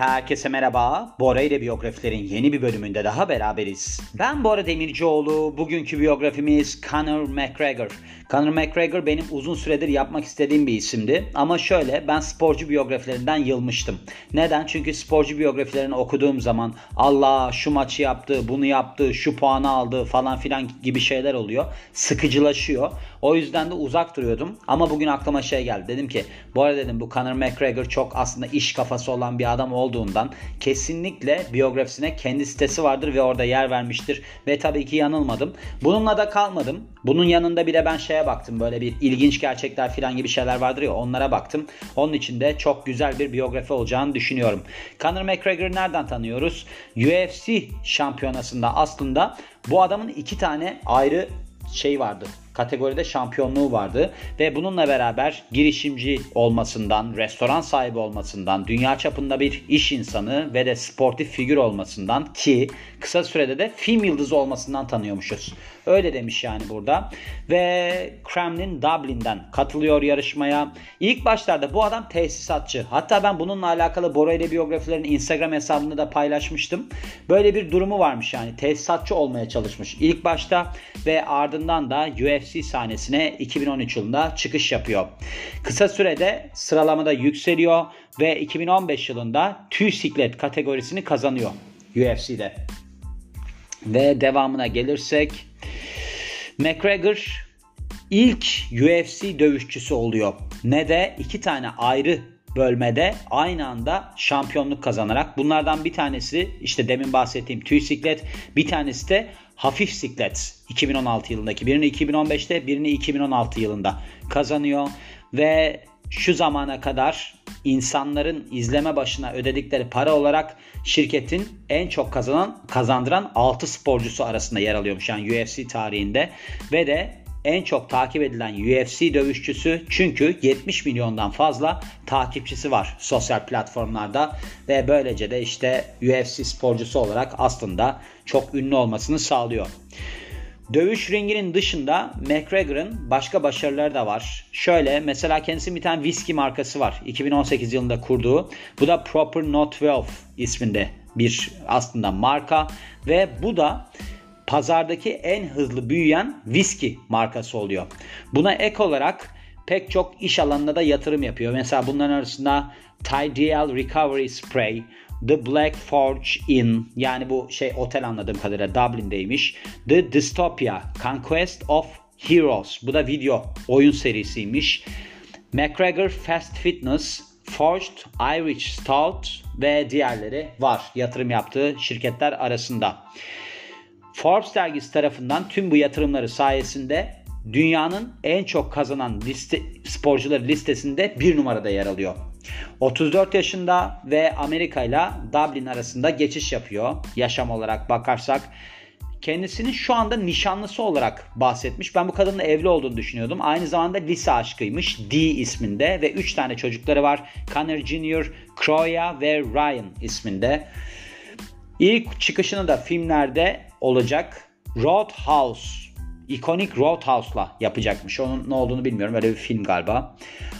Herkese merhaba. Bora ile biyografilerin yeni bir bölümünde daha beraberiz. Ben Bora Demircioğlu. Bugünkü biyografimiz Conor McGregor. Conor McGregor benim uzun süredir yapmak istediğim bir isimdi. Ama şöyle ben sporcu biyografilerinden yılmıştım. Neden? Çünkü sporcu biyografilerini okuduğum zaman Allah şu maçı yaptı, bunu yaptı, şu puanı aldı falan filan gibi şeyler oluyor. Sıkıcılaşıyor. O yüzden de uzak duruyordum. Ama bugün aklıma şey geldi. Dedim ki bu arada dedim bu Conor McGregor çok aslında iş kafası olan bir adam olduğundan kesinlikle biyografisine kendi sitesi vardır ve orada yer vermiştir. Ve tabii ki yanılmadım. Bununla da kalmadım. Bunun yanında bir de ben şeye baktım. Böyle bir ilginç gerçekler falan gibi şeyler vardır ya onlara baktım. Onun için de çok güzel bir biyografi olacağını düşünüyorum. Conor McGregor'ı nereden tanıyoruz? UFC şampiyonasında aslında bu adamın iki tane ayrı şey vardı kategoride şampiyonluğu vardı ve bununla beraber girişimci olmasından, restoran sahibi olmasından, dünya çapında bir iş insanı ve de sportif figür olmasından ki kısa sürede de film yıldızı olmasından tanıyormuşuz. Öyle demiş yani burada. Ve Kremlin Dublin'den katılıyor yarışmaya. İlk başlarda bu adam tesisatçı. Hatta ben bununla alakalı Bora ile biyografilerin Instagram hesabında da paylaşmıştım. Böyle bir durumu varmış yani tesisatçı olmaya çalışmış ilk başta ve ardından da UFC sahnesine 2013 yılında çıkış yapıyor. Kısa sürede sıralamada yükseliyor ve 2015 yılında tüy siklet kategorisini kazanıyor UFC'de. Ve devamına gelirsek McGregor ilk UFC dövüşçüsü oluyor. Ne de iki tane ayrı bölmede aynı anda şampiyonluk kazanarak bunlardan bir tanesi işte demin bahsettiğim tüy siklet bir tanesi de hafif siklet 2016 yılındaki birini 2015'te birini 2016 yılında kazanıyor. Ve şu zamana kadar insanların izleme başına ödedikleri para olarak şirketin en çok kazanan kazandıran 6 sporcusu arasında yer alıyormuş. Yani UFC tarihinde. Ve de en çok takip edilen UFC dövüşçüsü çünkü 70 milyondan fazla takipçisi var sosyal platformlarda ve böylece de işte UFC sporcusu olarak aslında çok ünlü olmasını sağlıyor. Dövüş ringinin dışında McGregor'ın başka başarıları da var. Şöyle mesela kendisi bir tane whisky markası var. 2018 yılında kurduğu. Bu da Proper Not 12 isminde bir aslında marka ve bu da pazardaki en hızlı büyüyen whisky markası oluyor. Buna ek olarak pek çok iş alanına da yatırım yapıyor. Mesela bunların arasında Tidial Recovery Spray, The Black Forge Inn yani bu şey otel anladığım kadarıyla Dublin'deymiş. The Dystopia Conquest of Heroes. Bu da video oyun serisiymiş. McGregor Fast Fitness, Forged Irish Stout ve diğerleri var yatırım yaptığı şirketler arasında. Forbes dergisi tarafından tüm bu yatırımları sayesinde dünyanın en çok kazanan liste, sporcuları listesinde bir numarada yer alıyor. 34 yaşında ve Amerika ile Dublin arasında geçiş yapıyor. Yaşam olarak bakarsak kendisinin şu anda nişanlısı olarak bahsetmiş. Ben bu kadınla evli olduğunu düşünüyordum. Aynı zamanda lise aşkıymış. D isminde ve 3 tane çocukları var. Connor Jr., Croya ve Ryan isminde. İlk çıkışını da filmlerde olacak. Roadhouse, ikonik Roadhouse'la yapacakmış. Onun ne olduğunu bilmiyorum. Öyle bir film galiba.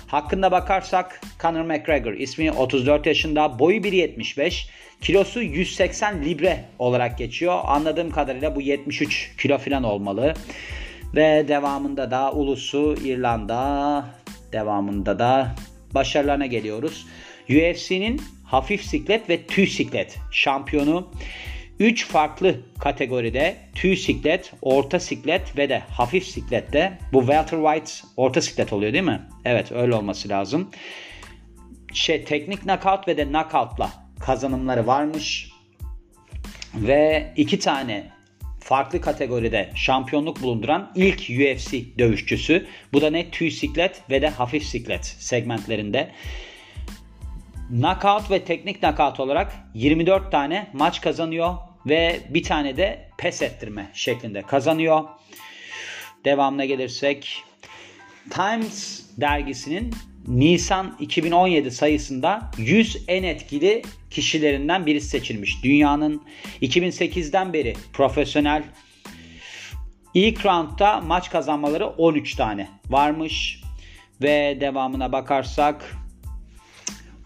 Hakkında bakarsak Conor McGregor ismi 34 yaşında, boyu 1.75, kilosu 180 libre olarak geçiyor. Anladığım kadarıyla bu 73 kilo falan olmalı. Ve devamında da ulusu İrlanda, devamında da başarılarına geliyoruz. UFC'nin hafif siklet ve tüy siklet şampiyonu. 3 farklı kategoride tüy siklet, orta siklet ve de hafif siklette bu welterweight orta siklet oluyor değil mi? Evet öyle olması lazım. Şey teknik knockout ve de knockout'la kazanımları varmış. Ve iki tane farklı kategoride şampiyonluk bulunduran ilk UFC dövüşçüsü. Bu da ne tüy siklet ve de hafif siklet segmentlerinde. Knockout ve teknik knockout olarak 24 tane maç kazanıyor ve bir tane de pes ettirme şeklinde kazanıyor. Devamına gelirsek Times dergisinin Nisan 2017 sayısında 100 en etkili kişilerinden birisi seçilmiş. Dünyanın 2008'den beri profesyonel ilk roundda maç kazanmaları 13 tane varmış. Ve devamına bakarsak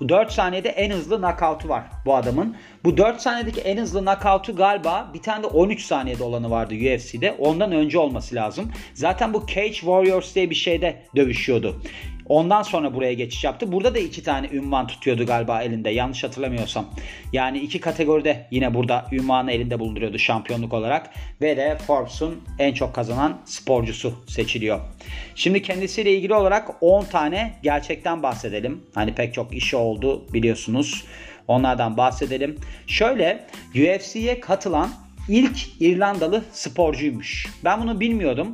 4 saniyede en hızlı knockout'u var bu adamın. Bu 4 saniyedeki en hızlı knockout'u galiba bir tane de 13 saniyede olanı vardı UFC'de. Ondan önce olması lazım. Zaten bu Cage Warriors diye bir şeyde dövüşüyordu. Ondan sonra buraya geçiş yaptı. Burada da iki tane ünvan tutuyordu galiba elinde. Yanlış hatırlamıyorsam. Yani iki kategoride yine burada ünvanı elinde bulunduruyordu şampiyonluk olarak. Ve de Forbes'un en çok kazanan sporcusu seçiliyor. Şimdi kendisiyle ilgili olarak 10 tane gerçekten bahsedelim. Hani pek çok işi oldu biliyorsunuz. Onlardan bahsedelim. Şöyle UFC'ye katılan ilk İrlandalı sporcuymuş. Ben bunu bilmiyordum.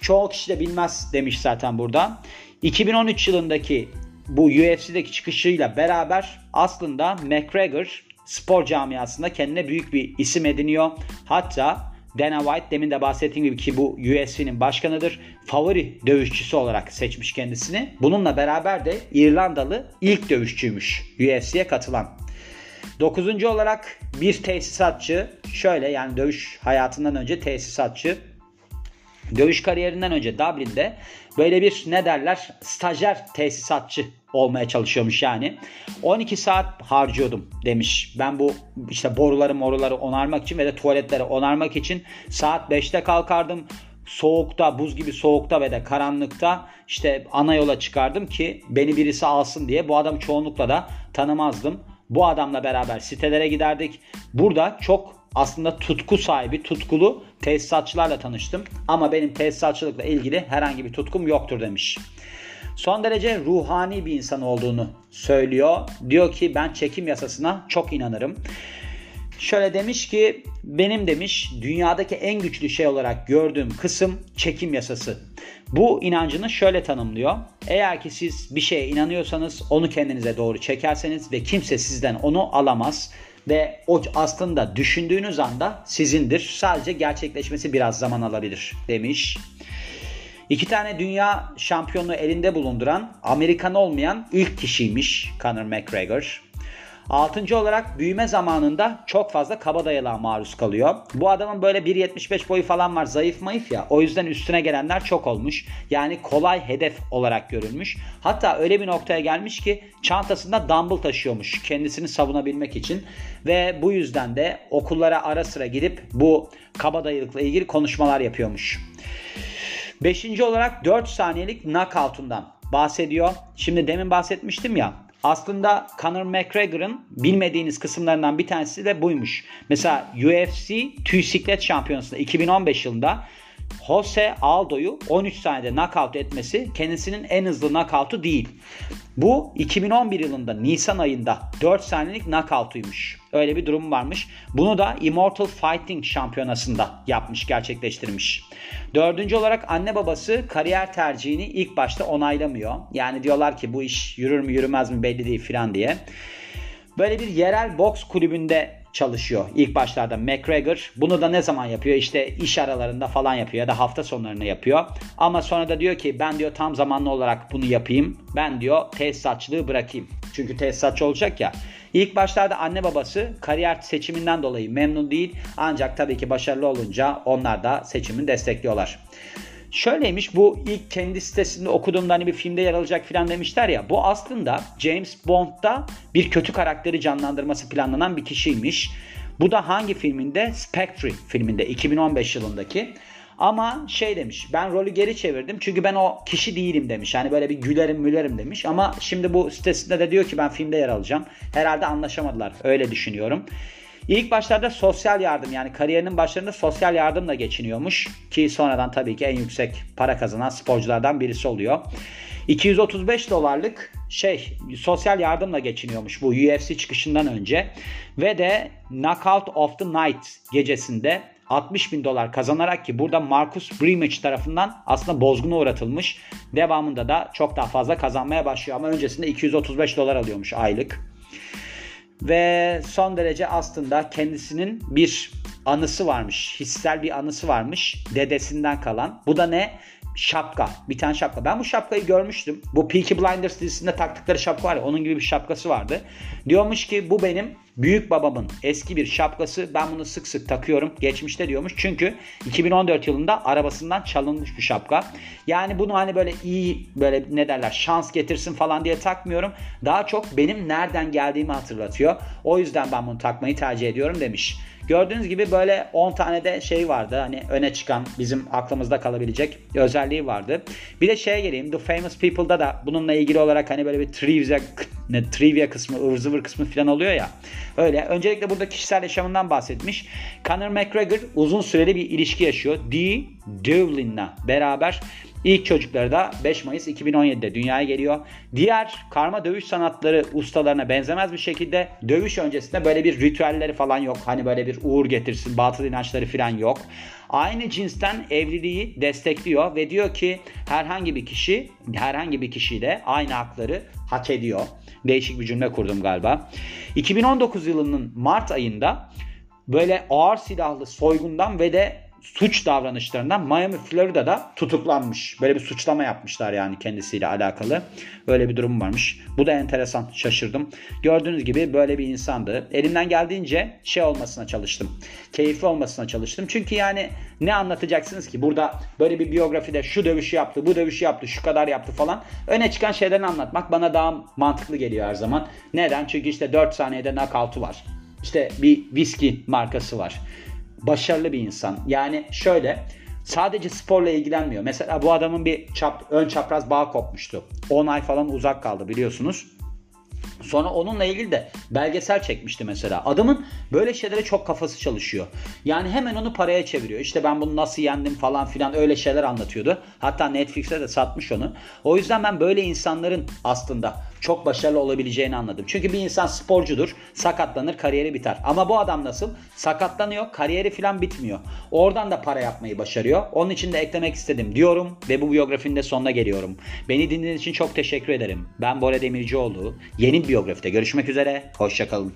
Çoğu kişi de bilmez demiş zaten burada. 2013 yılındaki bu UFC'deki çıkışıyla beraber aslında McGregor spor camiasında kendine büyük bir isim ediniyor. Hatta Dana White demin de bahsettiğim gibi ki bu UFC'nin başkanıdır. Favori dövüşçüsü olarak seçmiş kendisini. Bununla beraber de İrlandalı ilk dövüşçüymüş UFC'ye katılan. Dokuzuncu olarak bir tesisatçı. Şöyle yani dövüş hayatından önce tesisatçı. Dövüş kariyerinden önce Dublin'de böyle bir ne derler stajyer tesisatçı olmaya çalışıyormuş yani. 12 saat harcıyordum demiş. Ben bu işte boruları moruları onarmak için ve de tuvaletleri onarmak için saat 5'te kalkardım. Soğukta, buz gibi soğukta ve de karanlıkta işte ana yola çıkardım ki beni birisi alsın diye. Bu adam çoğunlukla da tanımazdım. Bu adamla beraber sitelere giderdik. Burada çok aslında tutku sahibi, tutkulu tesisatçılarla tanıştım. Ama benim tesisatçılıkla ilgili herhangi bir tutkum yoktur demiş. Son derece ruhani bir insan olduğunu söylüyor. Diyor ki ben çekim yasasına çok inanırım. Şöyle demiş ki benim demiş dünyadaki en güçlü şey olarak gördüğüm kısım çekim yasası. Bu inancını şöyle tanımlıyor. Eğer ki siz bir şeye inanıyorsanız onu kendinize doğru çekerseniz ve kimse sizden onu alamaz ve o aslında düşündüğünüz anda sizindir. Sadece gerçekleşmesi biraz zaman alabilir demiş. İki tane dünya şampiyonluğu elinde bulunduran Amerikan olmayan ilk kişiymiş Conor McGregor. Altıncı olarak büyüme zamanında çok fazla kabadayılığa maruz kalıyor. Bu adamın böyle 1.75 boyu falan var zayıf mayıf ya. O yüzden üstüne gelenler çok olmuş. Yani kolay hedef olarak görülmüş. Hatta öyle bir noktaya gelmiş ki çantasında dumbbell taşıyormuş kendisini savunabilmek için. Ve bu yüzden de okullara ara sıra gidip bu kabadayılıkla ilgili konuşmalar yapıyormuş. Beşinci olarak 4 saniyelik knockout'undan bahsediyor. Şimdi demin bahsetmiştim ya aslında Conor McGregor'ın bilmediğiniz kısımlarından bir tanesi de buymuş. Mesela UFC tüy siklet şampiyonasında 2015 yılında Jose Aldo'yu 13 saniyede knockout etmesi kendisinin en hızlı knockout'u değil. Bu 2011 yılında Nisan ayında 4 saniyelik knockout'uymuş. Öyle bir durum varmış. Bunu da Immortal Fighting şampiyonasında yapmış, gerçekleştirmiş. Dördüncü olarak anne babası kariyer tercihini ilk başta onaylamıyor. Yani diyorlar ki bu iş yürür mü yürümez mi belli değil filan diye. Böyle bir yerel boks kulübünde çalışıyor ilk başlarda McGregor. Bunu da ne zaman yapıyor? İşte iş aralarında falan yapıyor ya da hafta sonlarını yapıyor. Ama sonra da diyor ki ben diyor tam zamanlı olarak bunu yapayım. Ben diyor tesisatçılığı bırakayım. Çünkü tesisatçı olacak ya. İlk başlarda anne babası kariyer seçiminden dolayı memnun değil. Ancak tabii ki başarılı olunca onlar da seçimini destekliyorlar. Şöyleymiş bu ilk kendi sitesinde okuduğumda hani bir filmde yer alacak filan demişler ya. Bu aslında James Bond'da bir kötü karakteri canlandırması planlanan bir kişiymiş. Bu da hangi filminde? Spectre filminde 2015 yılındaki. Ama şey demiş ben rolü geri çevirdim çünkü ben o kişi değilim demiş. Yani böyle bir gülerim mülerim demiş ama şimdi bu sitesinde de diyor ki ben filmde yer alacağım. Herhalde anlaşamadılar öyle düşünüyorum. İlk başlarda sosyal yardım yani kariyerinin başlarında sosyal yardımla geçiniyormuş ki sonradan tabii ki en yüksek para kazanan sporculardan birisi oluyor. 235 dolarlık şey sosyal yardımla geçiniyormuş bu UFC çıkışından önce ve de Knockout of the Night gecesinde 60 bin dolar kazanarak ki burada Marcus Brimage tarafından aslında bozguna uğratılmış. Devamında da çok daha fazla kazanmaya başlıyor ama öncesinde 235 dolar alıyormuş aylık. Ve son derece aslında kendisinin bir anısı varmış. Hissel bir anısı varmış. Dedesinden kalan. Bu da ne? Şapka. Bir tane şapka. Ben bu şapkayı görmüştüm. Bu Peaky Blinders dizisinde taktıkları şapka var ya onun gibi bir şapkası vardı. Diyormuş ki bu benim büyük babamın eski bir şapkası. Ben bunu sık sık takıyorum. Geçmişte diyormuş. Çünkü 2014 yılında arabasından çalınmış bir şapka. Yani bunu hani böyle iyi böyle ne derler şans getirsin falan diye takmıyorum. Daha çok benim nereden geldiğimi hatırlatıyor. O yüzden ben bunu takmayı tercih ediyorum demiş. Gördüğünüz gibi böyle 10 tane de şey vardı. Hani öne çıkan bizim aklımızda kalabilecek özelliği vardı. Bir de şeye geleyim. The Famous People'da da bununla ilgili olarak hani böyle bir trivia, ne, trivia kısmı, ıvır zıvır kısmı falan oluyor ya. Öyle. Öncelikle burada kişisel yaşamından bahsetmiş. Conor McGregor uzun süreli bir ilişki yaşıyor. Dee Devlin'la beraber İlk çocukları da 5 Mayıs 2017'de dünyaya geliyor. Diğer karma dövüş sanatları ustalarına benzemez bir şekilde dövüş öncesinde böyle bir ritüelleri falan yok. Hani böyle bir uğur getirsin, batıl inançları falan yok. Aynı cinsten evliliği destekliyor ve diyor ki herhangi bir kişi herhangi bir kişiyle aynı hakları hak ediyor. Değişik bir cümle kurdum galiba. 2019 yılının Mart ayında böyle ağır silahlı soygundan ve de suç davranışlarından Miami, Florida'da tutuklanmış. Böyle bir suçlama yapmışlar yani kendisiyle alakalı. Böyle bir durum varmış. Bu da enteresan. Şaşırdım. Gördüğünüz gibi böyle bir insandı. Elimden geldiğince şey olmasına çalıştım. Keyifli olmasına çalıştım. Çünkü yani ne anlatacaksınız ki? Burada böyle bir biyografide şu dövüşü yaptı, bu dövüşü yaptı, şu kadar yaptı falan. Öne çıkan şeylerini anlatmak bana daha mantıklı geliyor her zaman. Neden? Çünkü işte 4 saniyede knockout'u var. İşte bir viski markası var başarılı bir insan. Yani şöyle sadece sporla ilgilenmiyor. Mesela bu adamın bir çap, ön çapraz bağ kopmuştu. 10 ay falan uzak kaldı biliyorsunuz. Sonra onunla ilgili de belgesel çekmişti mesela. Adamın böyle şeylere çok kafası çalışıyor. Yani hemen onu paraya çeviriyor. İşte ben bunu nasıl yendim falan filan öyle şeyler anlatıyordu. Hatta Netflix'e de satmış onu. O yüzden ben böyle insanların aslında çok başarılı olabileceğini anladım. Çünkü bir insan sporcudur, sakatlanır, kariyeri biter. Ama bu adam nasıl? Sakatlanıyor, kariyeri falan bitmiyor. Oradan da para yapmayı başarıyor. Onun için de eklemek istedim diyorum ve bu biyografinin de sonuna geliyorum. Beni dinlediğiniz için çok teşekkür ederim. Ben Bora Demircioğlu. Yeni biyografide görüşmek üzere. Hoşçakalın.